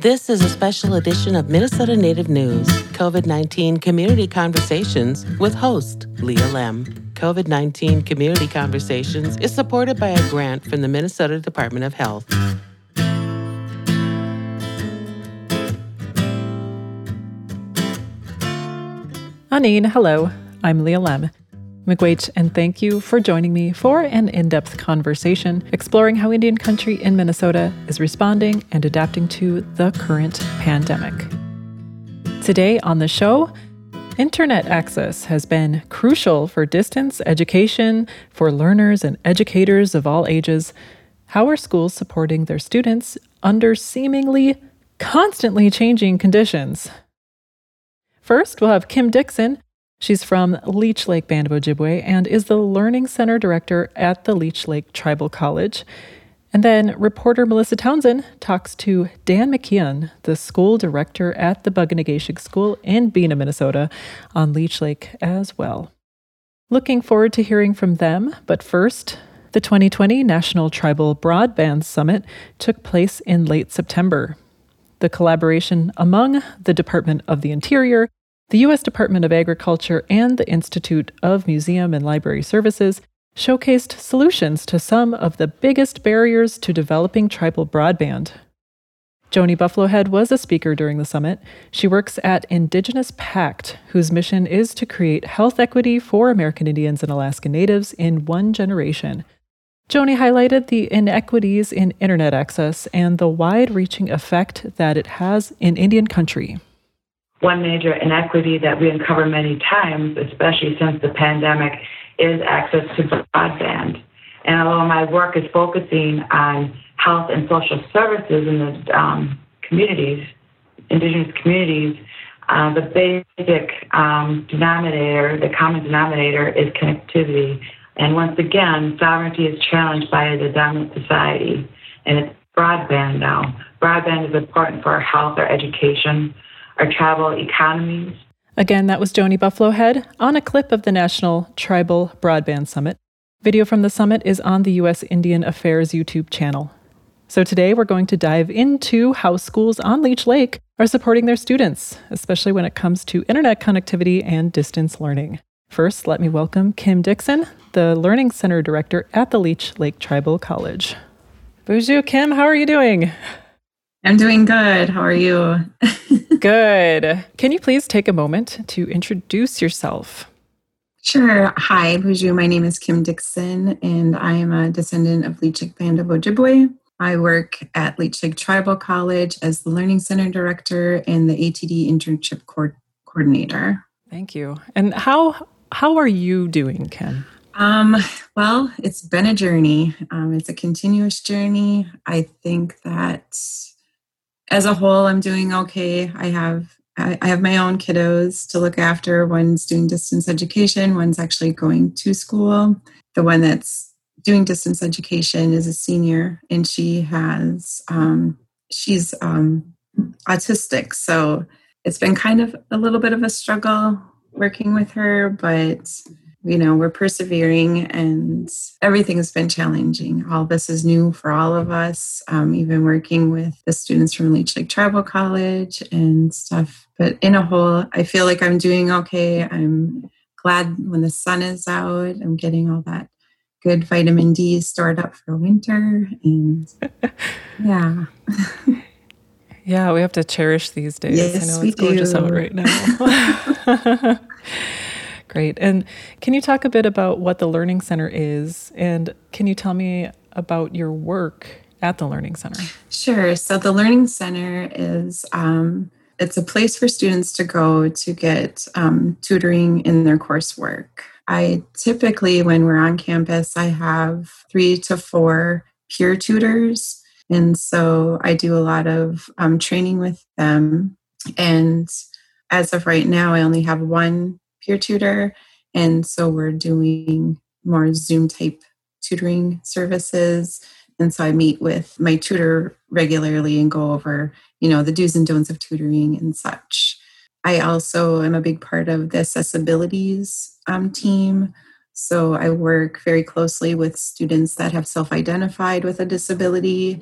This is a special edition of Minnesota Native News, COVID 19 Community Conversations with host Leah Lem. COVID 19 Community Conversations is supported by a grant from the Minnesota Department of Health. Aniin, hello. I'm Leah Lem. Miigwech, and thank you for joining me for an in depth conversation exploring how Indian country in Minnesota is responding and adapting to the current pandemic. Today on the show, internet access has been crucial for distance education for learners and educators of all ages. How are schools supporting their students under seemingly constantly changing conditions? First, we'll have Kim Dixon, She's from Leech Lake Band of Ojibwe and is the Learning Center Director at the Leech Lake Tribal College. And then reporter Melissa Townsend talks to Dan McKeon, the school director at the Bug-O-Nay-Ge-Shig School in Bena, Minnesota, on Leech Lake as well. Looking forward to hearing from them, but first, the 2020 National Tribal Broadband Summit took place in late September. The collaboration among the Department of the Interior, the U.S. Department of Agriculture and the Institute of Museum and Library Services showcased solutions to some of the biggest barriers to developing tribal broadband. Joni Buffalohead was a speaker during the summit. She works at Indigenous Pact, whose mission is to create health equity for American Indians and Alaska Natives in one generation. Joni highlighted the inequities in internet access and the wide reaching effect that it has in Indian country. One major inequity that we uncover many times, especially since the pandemic, is access to broadband. And although my work is focusing on health and social services in the um, communities, indigenous communities, uh, the basic um, denominator, the common denominator, is connectivity. And once again, sovereignty is challenged by the dominant society, and it's broadband now. Broadband is important for our health, our education, our travel economies. Again, that was Joni Buffalohead on a clip of the National Tribal Broadband Summit. Video from the summit is on the U.S. Indian Affairs YouTube channel. So today we're going to dive into how schools on Leech Lake are supporting their students, especially when it comes to internet connectivity and distance learning. First, let me welcome Kim Dixon, the Learning Center Director at the Leech Lake Tribal College. Boozhoo, Kim. How are you doing? I'm doing good. How are you? good. Can you please take a moment to introduce yourself? Sure. Hi, Boozhoo. My name is Kim Dixon, and I am a descendant of Leech Lake Band of Ojibwe. I work at Leech Lake Tribal College as the Learning Center Director and the ATD Internship Co- Coordinator. Thank you. And how how are you doing, Kim? Um, well, it's been a journey. Um, it's a continuous journey. I think that as a whole, I'm doing okay. I have I have my own kiddos to look after. One's doing distance education. One's actually going to school. The one that's doing distance education is a senior, and she has um, she's um, autistic. So it's been kind of a little bit of a struggle working with her, but you know we're persevering and everything has been challenging. All this is new for all of us. Um, even working with the students from leech lake tribal college and stuff. But in a whole i feel like i'm doing okay. I'm glad when the sun is out i'm getting all that good vitamin d stored up for winter and yeah. Yeah we have to cherish these days. Yes, i know it's gorgeous do. out right now Great. And can you talk a bit about what the Learning Center is? And can you tell me about your work at the Learning Center? Sure. So the Learning Center is um, it's a place for students to go to get um, tutoring in their coursework. I typically, when we're on campus, I have three to four peer tutors. And so I do a lot of um, training with them. And as of right now, I only have one peer tutor. And so we're doing more Zoom type tutoring services. And so I meet with my tutor regularly and go over, you know, the do's and don'ts of tutoring and such. I also am a big part of the accessibilities um, team. So I work very closely with students that have self identified with a disability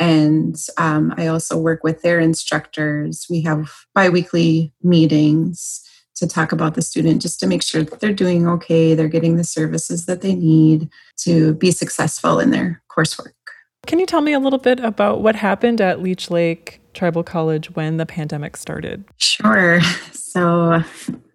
And um, I also work with their instructors. We have biweekly meetings to talk about the student just to make sure that they're doing okay, they're getting the services that they need to be successful in their coursework. Can you tell me a little bit about what happened at Leech Lake Tribal College when the pandemic started? Sure. So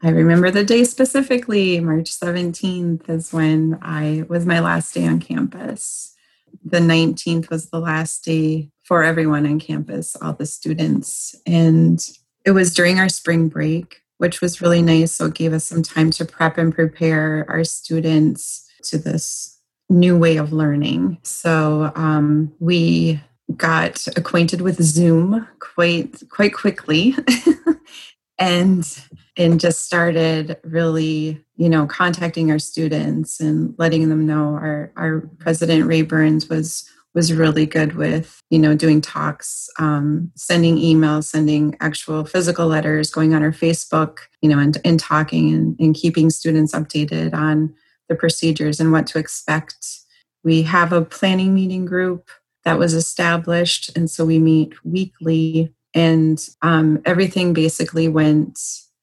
I remember the day specifically. March 17th is when I was my last day on campus. The 19th was the last day for everyone on campus, all the students. And it was during our spring break, which was really nice. So it gave us some time to prep and prepare our students to this new way of learning. So um, we got acquainted with Zoom quite quite quickly, and and just started really you know contacting our students and letting them know. Our our president Ray Burns was was really good with you know doing talks um, sending emails sending actual physical letters going on our facebook you know and, and talking and, and keeping students updated on the procedures and what to expect. We have a planning meeting group that was established, and so we meet weekly, and um, everything basically went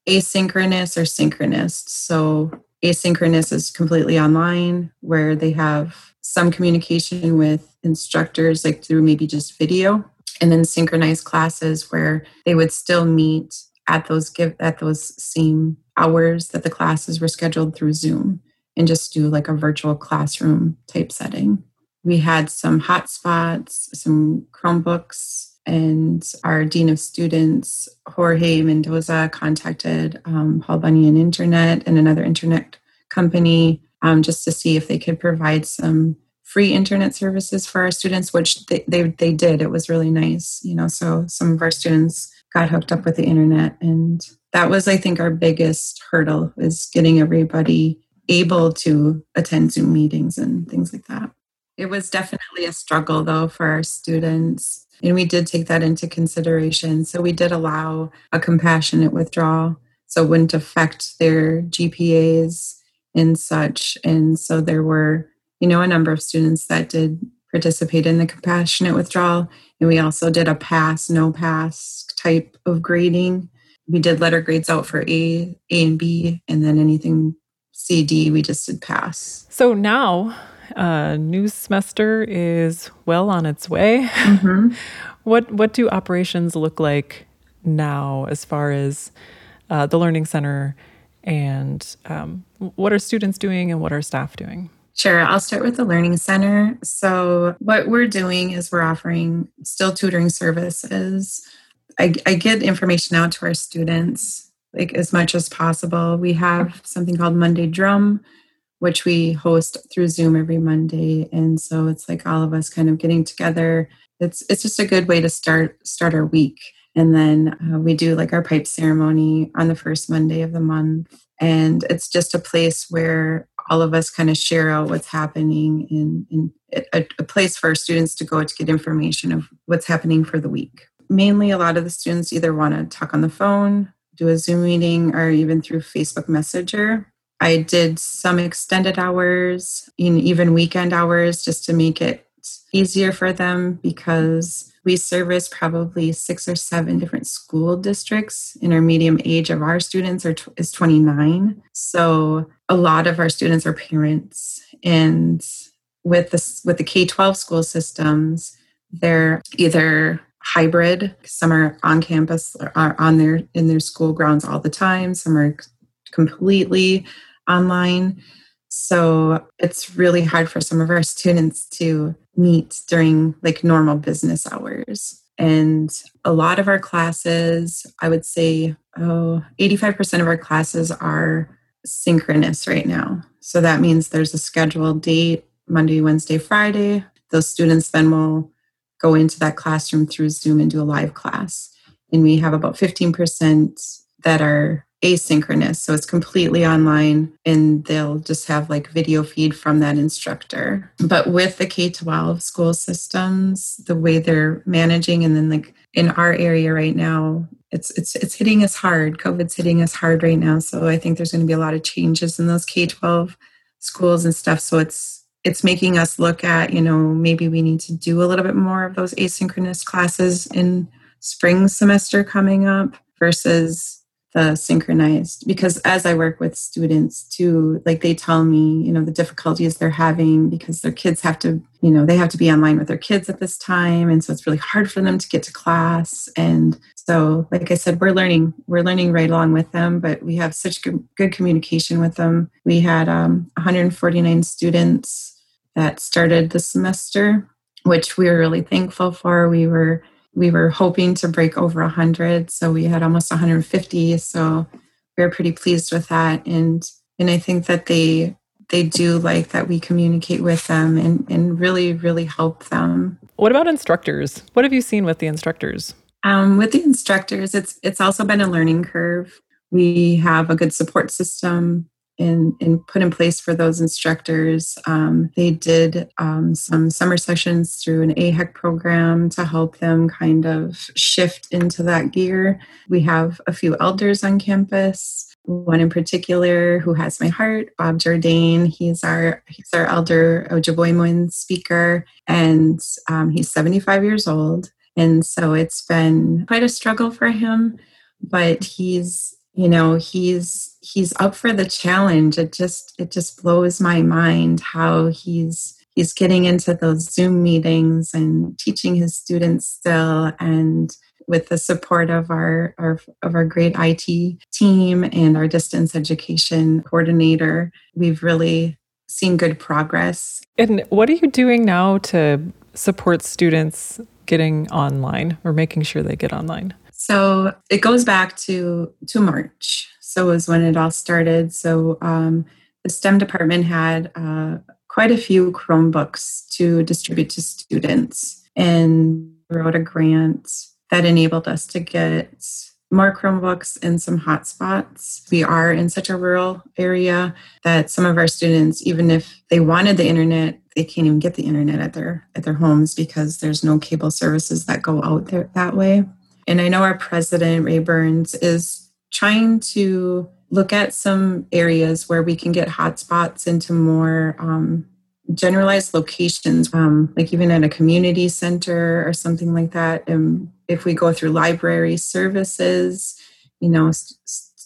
asynchronous or synchronous. So, asynchronous is completely online, where they have some communication with instructors, like through maybe just video, and then synchronized classes where they would still meet at those give at those same hours that the classes were scheduled through Zoom and just do like a virtual classroom type setting. We had some hotspots, some Chromebooks, and our Dean of Students, Jorge Mendoza, contacted um, Paul Bunyan Internet and another internet company um, just to see if they could provide some free internet services for our students, which they, they, they did. It was really nice, you know, so some of our students got hooked up with the internet and that was i think our biggest hurdle is getting everybody able to attend Zoom meetings and things like that. It was definitely a struggle though for our students. And we did take that into consideration. So we did allow a compassionate withdrawal. So it wouldn't affect their GPAs and such. And so there were, you know, a number of students that did participate in the compassionate withdrawal. And we also did a pass, no pass type of grading. We did letter grades out for A, A and B, and then anything CD, we just did pass. So now, uh, new semester is well on its way. Mm-hmm. what what do operations look like now, as far as uh, the learning center, and um, what are students doing and what are staff doing? Sure, I'll start with the Learning Center. So, what we're doing is we're offering still tutoring services. I, I get information out to our students like as much as possible. We have something called Monday Drum, which we host through Zoom every Monday, and so it's like all of us kind of getting together. It's it's just a good way to start start our week. And then uh, we do like our pipe ceremony on the first Monday of the month, and it's just a place where all of us kind of share out what's happening in, in a, a place for our students to go to get information of what's happening for the week mainly a lot of the students either want to talk on the phone do a Zoom meeting or even through Facebook Messenger. I did some extended hours, even weekend hours, just to make it easier for them because we service probably six or seven different school districts and our medium age of our students are is 29 so a lot of our students are parents and with the with the k-12 school systems they're either hybrid. Some are on campus, or are on their in their school grounds all the time. Some are completely online. So it's really hard for some of our students to meet during like normal business hours. And a lot of our classes, I would say, oh, 85% of our classes are synchronous right now. So that means there's a scheduled date Monday, Wednesday, Friday. Those students then will go into that classroom through Zoom and do a live class. And we have about 15% that are asynchronous. So it's completely online and they'll just have like video feed from that instructor. But with the K 12 school systems, the way they're managing, and then like in our area right now, it's it's it's hitting us hard. COVID's hitting us hard right now. So I think there's going to be a lot of changes in those K 12 schools and stuff. So it's it's making us look at, you know, maybe we need to do a little bit more of those asynchronous classes in spring semester coming up versus the synchronized because as i work with students too like they tell me you know the difficulties they're having because their kids have to you know they have to be online with their kids at this time. And so it's really hard for them to get to class. And so like i said we're learning we're learning right along with them but we have such good, good communication with them. We had um, 149 students that started the semester which we were really thankful for. We were we were hoping to break over 100 so we had almost 150 so we are pretty pleased with that. And and i think that they they do like that we communicate with them and and really really help them. What about instructors? What have you seen with the instructors? Um, with the instructors it's it's also been a learning curve. We have a good support system in put in place for those instructors. Um, they did um, some summer sessions through an AHEC program to help them kind of shift into that gear. We have a few elders on campus. One in particular who has my heart, Bob Jourdain. He's our he's our elder Ojibwe speaker, and um, he's 75 years old. And so it's been quite a struggle for him, but he's you know he's he's up for the challenge. It just it just blows my mind how he's he's getting into those zoom meetings and teaching his students still and with the support of our, our of our great IT team and our distance education coordinator. We've really seen good progress. And what are you doing now to support students getting online or making sure they get online so it goes back to to March. So was when it all started. So um, the STEM department had uh, quite a few Chromebooks to distribute to students, and wrote a grant that enabled us to get more Chromebooks and some hotspots. We are in such a rural area that some of our students, even if they wanted the internet, they can't even get the internet at their at their homes because there's no cable services that go out there that way. And I know our president, Ray Burns, is trying to look at some areas where we can get hotspots into more um, generalized locations, um, like even at a community center or something like that. And if we go through library services, you know, st-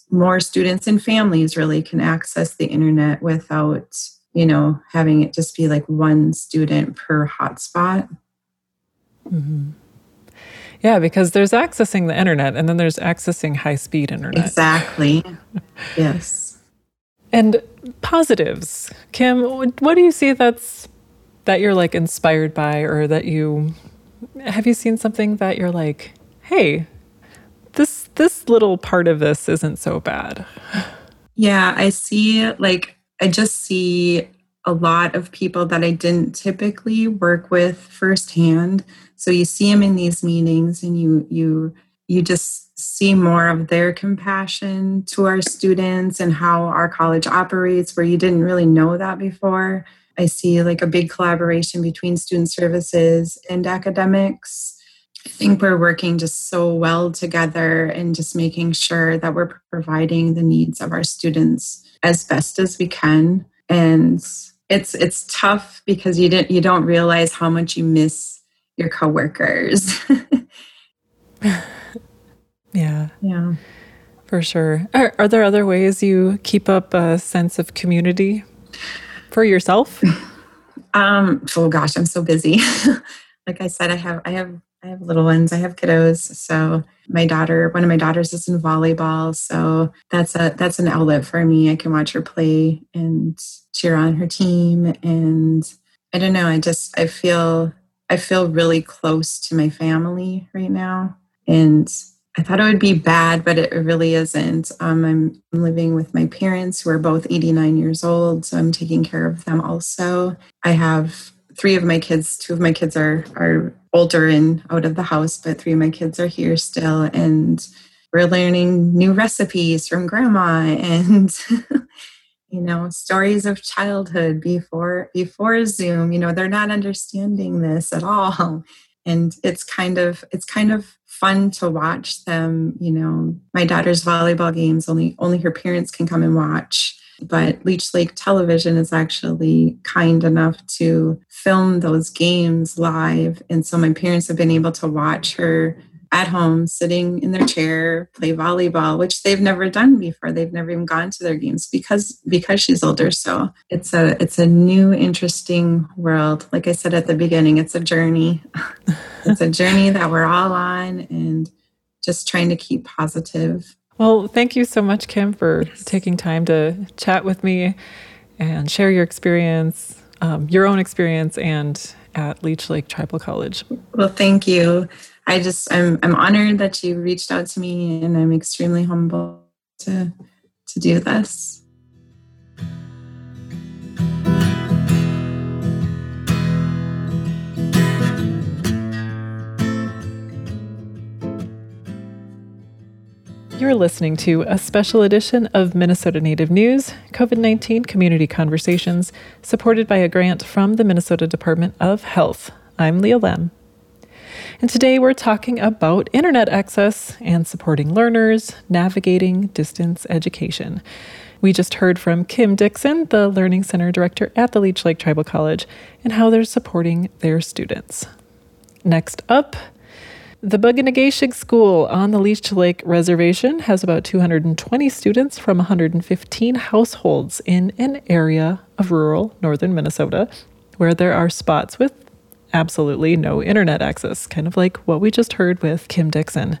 more students and families really can access the internet without, you know, having it just be like one student per hotspot. Mm-hmm. Yeah, because there's accessing the internet and then there's accessing high speed internet. Exactly. yes. And positives. Kim, what do you see that's that you're like inspired by or that you have you seen something that you're like, "Hey, this this little part of this isn't so bad." Yeah, I see like I just see a lot of people that I didn't typically work with firsthand. So you see them in these meetings and you you you just see more of their compassion to our students and how our college operates where you didn't really know that before. I see like a big collaboration between student services and academics. I think we're working just so well together and just making sure that we're providing the needs of our students as best as we can. And it's it's tough because you didn't you don't realize how much you miss your coworkers. yeah. Yeah. For sure. Are, are there other ways you keep up a sense of community for yourself? um, oh gosh, I'm so busy. like I said, I have I have I have little ones. I have kiddos. So my daughter, one of my daughters is in volleyball. So that's a that's an outlet for me. I can watch her play and cheer on her team. And I don't know, I just I feel I feel really close to my family right now. And I thought it would be bad, but it really isn't. Um, I'm living with my parents who are both 89 years old, so I'm taking care of them also. I have three of my kids, two of my kids are are older and out of the house, but three of my kids are here still. And we're learning new recipes from grandma and you know stories of childhood before before zoom you know they're not understanding this at all and it's kind of it's kind of fun to watch them you know my daughter's volleyball games only only her parents can come and watch But Leech Lake Television is actually kind enough to film those games live. And so my parents have been able to watch her at home sitting in their chair play volleyball which they've never done before. They've never even gone to their games because because she's older. So it's a it's a new interesting world. Like i said at the beginning it's a journey. It's a journey that we're all on and just trying to keep positive. Well thank you so much kim for yes. taking time to chat with me and share your experience um, your own experience and at leech lake tribal college well thank you I just I'm I'm honored that you reached out to me and I'm extremely humble to to do this. You're listening to a special edition of Minnesota Native News, COVID 19 Community Conversations, supported by a grant from the Minnesota Department of Health. I'm Leah Lem. And today we're talking about internet access and supporting learners navigating distance education. We just heard from Kim Dixon, the Learning Center Director at the Leech Lake Tribal College, and how they're supporting their students. Next up, the Bug-O-Nay-Ge-Shig School on the Leech Lake Reservation has about 220 students from 115 households in an area of rural northern Minnesota where there are spots with absolutely no internet access, kind of like what we just heard with Kim Dixon.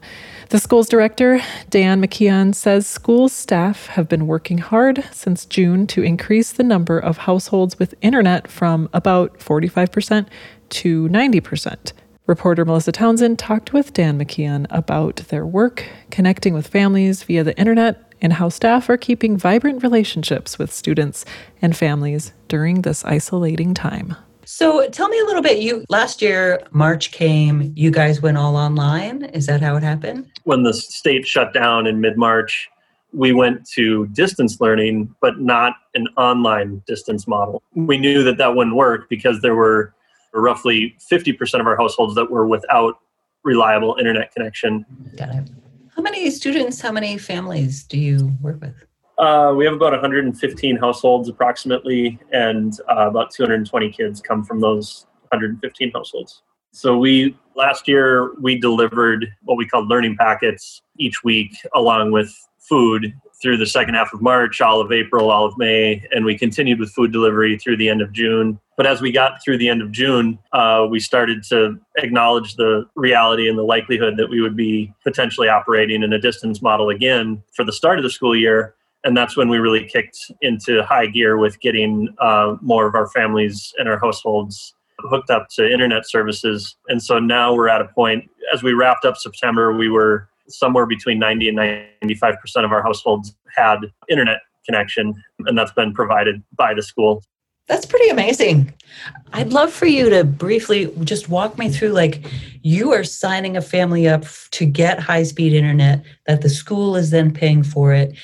The school's director, Dan McKeon, says school staff have been working hard since June to increase the number of households with internet from about 45% to 90%. Reporter Melissa Townsend talked with Dan McKeon about their work connecting with families via the internet and how staff are keeping vibrant relationships with students and families during this isolating time. So tell me a little bit. You last year, March came, you guys went all online. Is that how it happened? When the state shut down in mid March, we went to distance learning, but not an online distance model. We knew that that wouldn't work because there were roughly 50% of our households that were without reliable internet connection. Got it. How many students, how many families do you work with? Uh, we have about 115 households approximately, and uh, about 220 kids come from those 115 households. So we last year we delivered what we called learning packets each week, along with food through the second half of March, all of April, all of May, and we continued with food delivery through the end of June. But as we got through the end of June, uh, we started to acknowledge the reality and the likelihood that we would be potentially operating in a distance model again for the start of the school year and that's when we really kicked into high gear with getting uh, more of our families and our households hooked up to internet services. And so now we're at a point, as we wrapped up September, we were somewhere between 90 and 95% of our households had internet connection, and that's been provided by the school. That's pretty amazing. I'd love for you to briefly just walk me through like you are signing a family up to get high speed internet, that the school is then paying for it.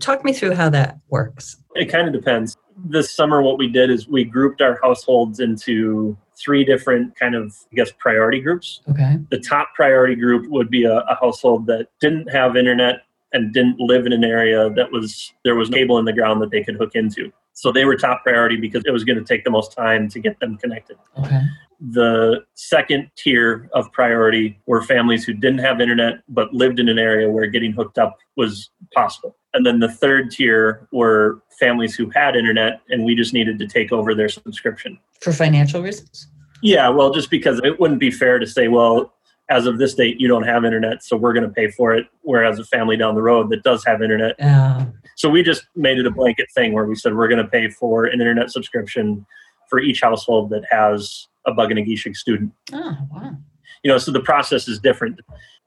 Talk me through how that works. It kind of depends. This summer, what we did is we grouped our households into three different kind of, I guess, priority groups. Okay. The top priority group would be a, a household that didn't have internet and didn't live in an area that was there was cable in the ground that they could hook into. So they were top priority because it was going to take the most time to get them connected. Okay. The second tier of priority were families who didn't have internet but lived in an area where getting hooked up was possible. And then the third tier were families who had internet and we just needed to take over their subscription. For financial reasons? Yeah, well, just because it wouldn't be fair to say, well, as of this date, you don't have internet, so we're going to pay for it. Whereas a family down the road that does have internet. Uh, so we just made it a blanket thing where we said we're going to pay for an internet subscription for each household that has a Bug-O-Nay-Ge-Shig student. Oh, wow. You know, so the process is different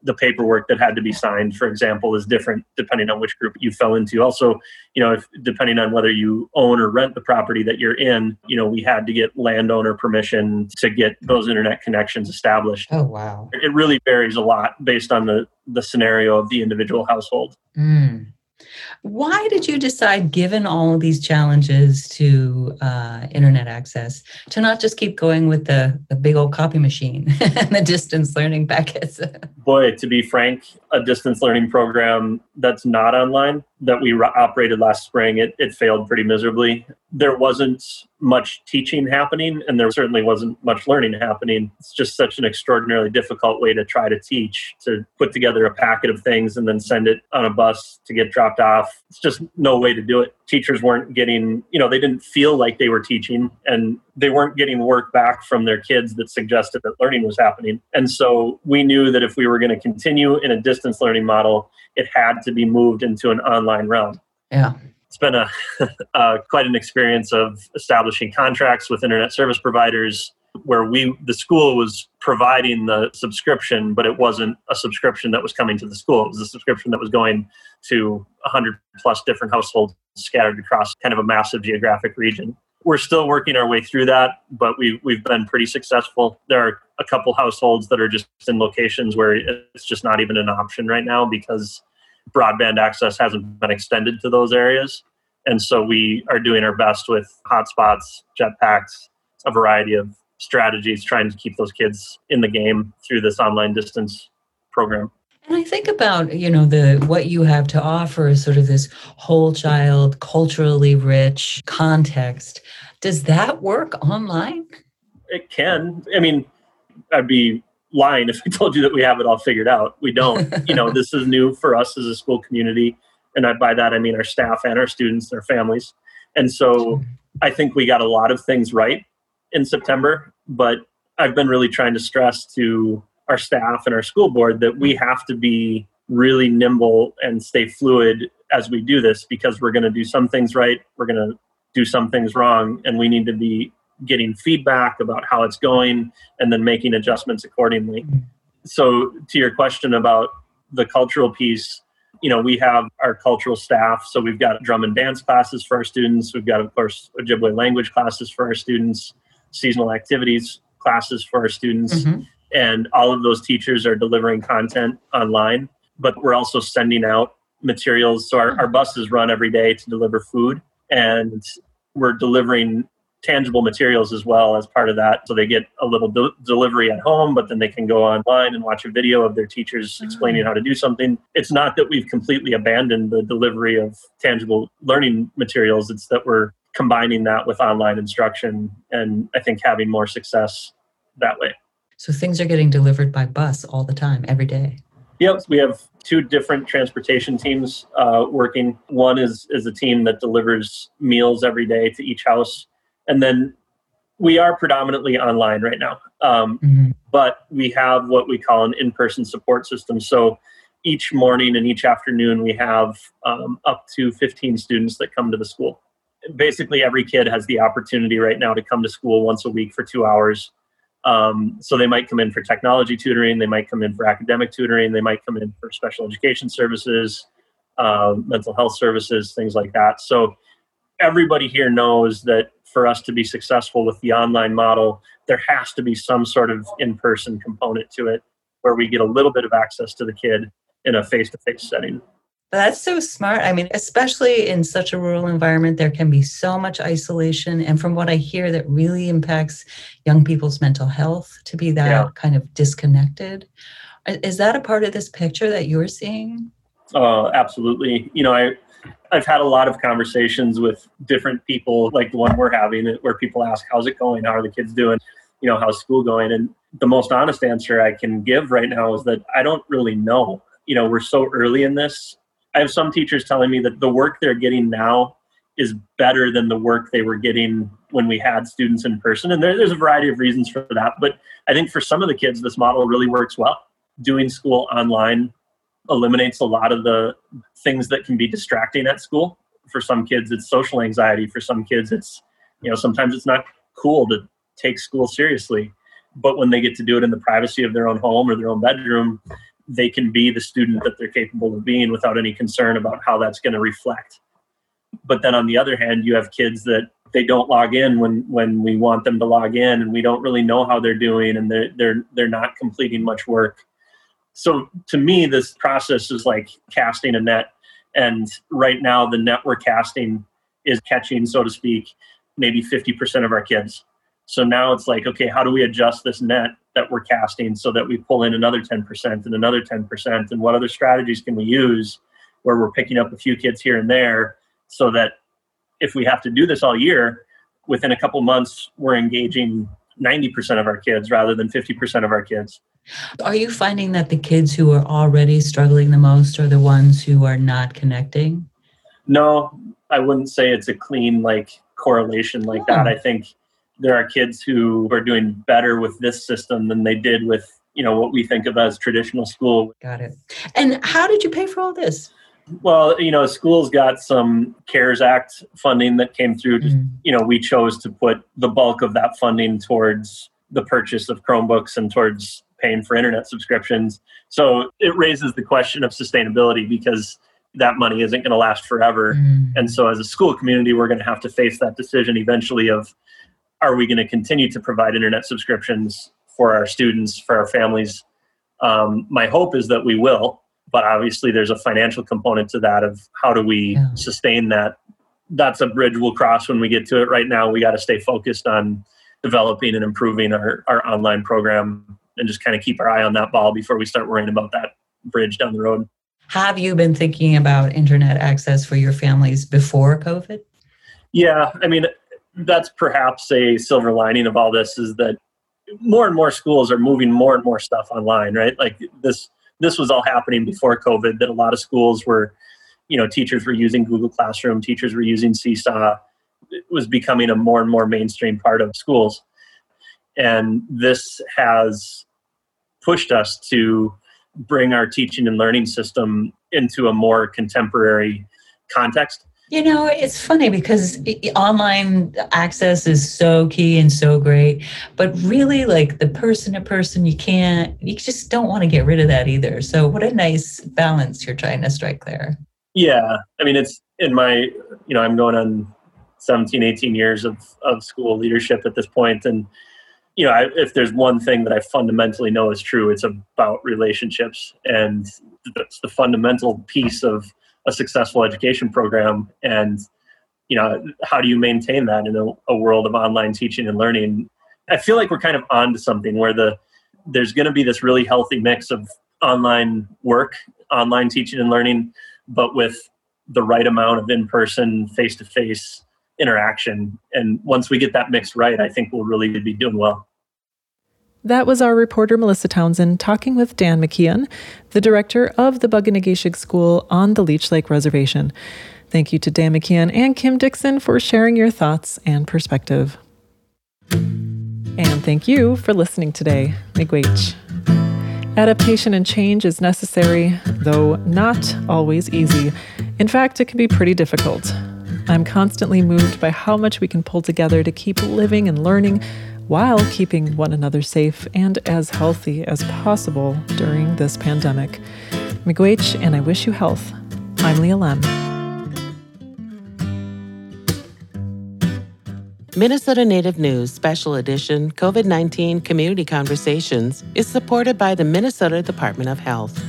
the paperwork that had to be signed, for example, is different depending on which group you fell into. Also, you know, if depending on whether you own or rent the property that you're in, you know, we had to get landowner permission to get those internet connections established. Oh wow. It really varies a lot based on the the scenario of the individual household. Mm. Why did you decide, given all of these challenges to uh, internet access, to not just keep going with the, the big old copy machine and the distance learning packets? Boy, to be frank, a distance learning program that's not online that we operated last spring, it, it failed pretty miserably. There wasn't much teaching happening, and there certainly wasn't much learning happening. It's just such an extraordinarily difficult way to try to teach, to put together a packet of things and then send it on a bus to get dropped off. It's just no way to do it. Teachers weren't getting, you know, they didn't feel like they were teaching, and they weren't getting work back from their kids that suggested that learning was happening. And so we knew that if we were going to continue in a distance learning model, it had to be moved into an online realm. Yeah been a uh, quite an experience of establishing contracts with internet service providers where we the school was providing the subscription but it wasn't a subscription that was coming to the school. It was a subscription that was going to 100 plus different households scattered across kind of a massive geographic region. We're still working our way through that but we, we've been pretty successful. There are a couple households that are just in locations where it's just not even an option right now because broadband access hasn't been extended to those areas. And so we are doing our best with hotspots, jetpacks, a variety of strategies trying to keep those kids in the game through this online distance program. And I think about, you know, the what you have to offer is sort of this whole child, culturally rich context. Does that work online? It can. I mean, I'd be lying if I told you that we have it all figured out. We don't. you know, this is new for us as a school community. And I, by that, I mean our staff and our students, their families. And so I think we got a lot of things right in September, but I've been really trying to stress to our staff and our school board that we have to be really nimble and stay fluid as we do this because we're going to do some things right, we're going to do some things wrong, and we need to be getting feedback about how it's going and then making adjustments accordingly. So, to your question about the cultural piece, you know, we have our cultural staff. So, we've got drum and dance classes for our students. We've got, of course, Ojibwe language classes for our students, seasonal activities classes for our students. Mm-hmm. And all of those teachers are delivering content online, but we're also sending out materials. So, our, our buses run every day to deliver food. And we're delivering tangible materials as well as part of that. So they get a little de- delivery at home, but then they can go online and watch a video of their teachers explaining how to do something. It's not that we've completely abandoned the delivery of tangible learning materials, it's that we're combining that with online instruction and I think having more success that way. So things are getting delivered by bus all the time, every day. Yep, we have two different transportation teams uh, working. One is is a team that delivers meals every day to each house and then we are predominantly online right now, um, mm-hmm. but we have what we call an in-person support system. So each morning and each afternoon, we have um, up to 15 students that come to the school. Basically, every kid has the opportunity right now to come to school once a week for two hours. Um, so they might come in for technology tutoring, they might come in for academic tutoring, they might come in for special education services, uh, mental health services, things like that. So everybody here knows that for us to be successful with the online model, there has to be some sort of in person component to it where we get a little bit of access to the kid in a face to face setting. That's so smart. I mean, especially in such a rural environment, there can be so much isolation. And from what I hear, that really impacts young people's mental health to be that yeah. kind of disconnected. Is that a part of this picture that you're seeing? Uh, absolutely. You know, I, I've had a lot of conversations with different people, like the one we're having, where people ask, "How's it going? How are the kids doing? You know, how's school going?" And the most honest answer I can give right now is that I don't really know. You know, we're so early in this. I have some teachers telling me that the work they're getting now is better than the work they were getting when we had students in person. And there, there's a variety of reasons for that. But I think for some of the kids, this model really works well. Doing school online eliminates a lot of the things that can be distracting at school. For some kids, it's social anxiety. For some kids, it's, you know, sometimes it's not cool to take school seriously. But when they get to do it in the privacy of their own home or their own bedroom, they can be the student that they're capable of being without any concern about how that's going to reflect. But then on the other hand, you have kids that they don't log in when when we want them to log in and we don't really know how they're doing and they're they're they're not completing much work so to me, this process is like casting a net. And right now, the net we're casting is catching, so to speak, maybe 50% of our kids. So now it's like, okay, how do we adjust this net that we're casting so that we pull in another 10% and another 10%? And what other strategies can we use where we're picking up a few kids here and there so that if we have to do this all year, within a couple months, we're engaging 90% of our kids rather than 50% of our kids. Are you finding that the kids who are already struggling the most are the ones who are not connecting? No, I wouldn't say it's a clean like correlation like that. Hmm. I think there are kids who are doing better with this system than they did with, you know, what we think of as traditional school. Got it. And how did you pay for all this? Well, you know, schools got some CARES Act funding that came through. Mm-hmm. You know, we chose to put the bulk of that funding towards the purchase of Chromebooks and towards paying for internet subscriptions. So it raises the question of sustainability because that money isn't going to last forever. Mm. And so as a school community, we're going to have to face that decision eventually of are we going to continue to provide internet subscriptions for our students, for our families? Um, my hope is that we will, but obviously there's a financial component to that of how do we yeah. sustain that. That's a bridge we'll cross when we get to it. Right now, we got to stay focused on developing and improving our, our online program and just kind of keep our eye on that ball before we start worrying about that bridge down the road. Have you been thinking about internet access for your families before COVID? Yeah, I mean, that's perhaps a silver lining of all this is that more and more schools are moving more and more stuff online, right? Like this this was all happening before COVID that a lot of schools were, you know, teachers were using Google Classroom, teachers were using Seesaw. It was becoming a more and more mainstream part of schools. And this has pushed us to bring our teaching and learning system into a more contemporary context. You know, it's funny because online access is so key and so great, but really, like the person to person, you can't, you just don't want to get rid of that either. So, what a nice balance you're trying to strike there. Yeah. I mean, it's in my, you know, I'm going on 17, 18 years of, of school leadership at this point, And, you know, I, if there's one thing that I fundamentally know is true, it's about relationships. And that's the fundamental piece of a successful education program. And you know how do you maintain that in a, a world of online teaching and learning? I feel like we're kind of on to something where the there's going to be this really healthy mix of online work online teaching and learning but with the right amount of in-person face-to-face interaction. And once we get that mix right i think we'll really be doing well that was our reporter Melissa Townsend talking with Dan McKeon, the director of the Bug-O-Nay-Ge-Shig School on the Leech Lake Reservation. Thank you to Dan McKeon and Kim Dixon for sharing your thoughts and perspective. And thank you for listening today. Miigwech. Adaptation and change is necessary, though not always easy. In fact, it can be pretty difficult. I'm constantly moved by how much we can pull together to keep living and learning while keeping one another safe and as healthy as possible during this pandemic. Miigwech, and I wish you health. I'm Leah Lem. Minnesota Native News Special Edition COVID 19 Community Conversations is supported by the Minnesota Department of Health.